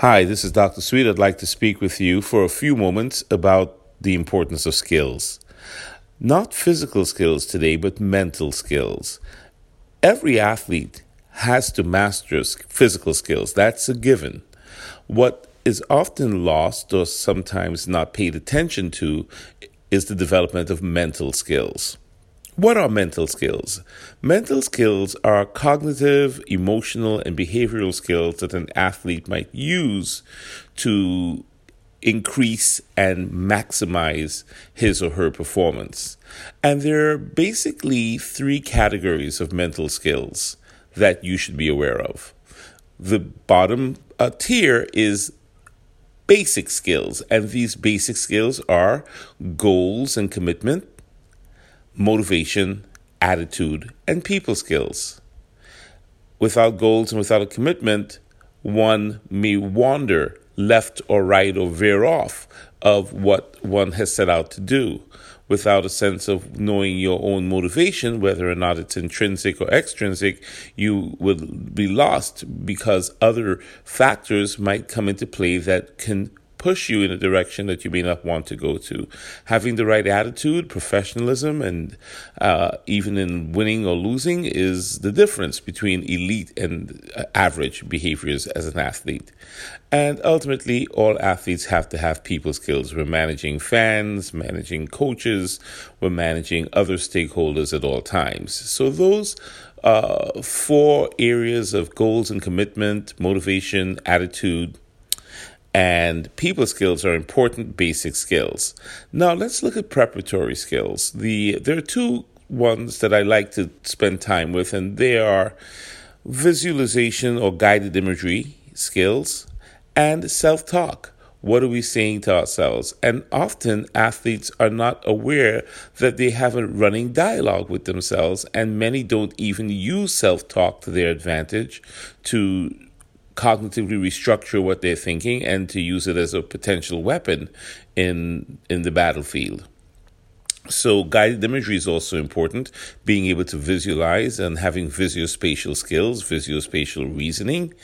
Hi, this is Dr. Sweet. I'd like to speak with you for a few moments about the importance of skills. Not physical skills today, but mental skills. Every athlete has to master physical skills. That's a given. What is often lost or sometimes not paid attention to is the development of mental skills. What are mental skills? Mental skills are cognitive, emotional, and behavioral skills that an athlete might use to increase and maximize his or her performance. And there are basically three categories of mental skills that you should be aware of. The bottom uh, tier is basic skills, and these basic skills are goals and commitment motivation, attitude, and people skills. Without goals and without a commitment, one may wander left or right or veer off of what one has set out to do without a sense of knowing your own motivation, whether or not it's intrinsic or extrinsic, you will be lost because other factors might come into play that can push you in a direction that you may not want to go to. Having the right attitude, professionalism, and uh, even in winning or losing is the difference between elite and uh, average behaviors as an athlete. And ultimately, all athletes have to have people skills. We're managing fans, managing coaches, we're managing other stakeholders at all times. So, those uh, four areas of goals and commitment, motivation, attitude, and people skills are important basic skills. Now let's look at preparatory skills. The there are two ones that I like to spend time with, and they are visualization or guided imagery skills and self-talk. What are we saying to ourselves? And often athletes are not aware that they have a running dialogue with themselves, and many don't even use self talk to their advantage to cognitively restructure what they're thinking and to use it as a potential weapon in in the battlefield. So, guided imagery is also important. Being able to visualize and having visuospatial skills, visuospatial reasoning,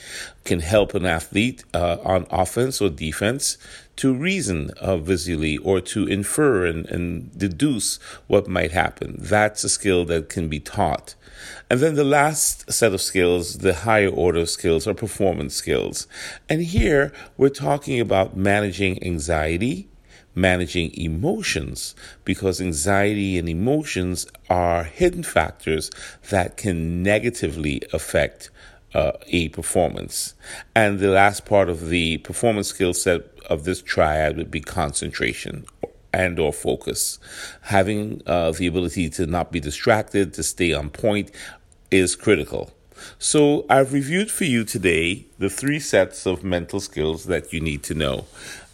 can help an athlete uh, on offense or defense to reason uh, visually or to infer and, and deduce what might happen. That's a skill that can be taught. And then the last set of skills, the higher order skills, are performance skills. And here we're talking about managing anxiety managing emotions because anxiety and emotions are hidden factors that can negatively affect uh, a performance. And the last part of the performance skill set of this triad would be concentration and or focus. Having uh, the ability to not be distracted, to stay on point is critical. So, I've reviewed for you today the three sets of mental skills that you need to know.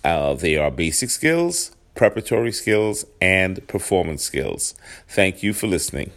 Uh, they are basic skills, preparatory skills, and performance skills. Thank you for listening.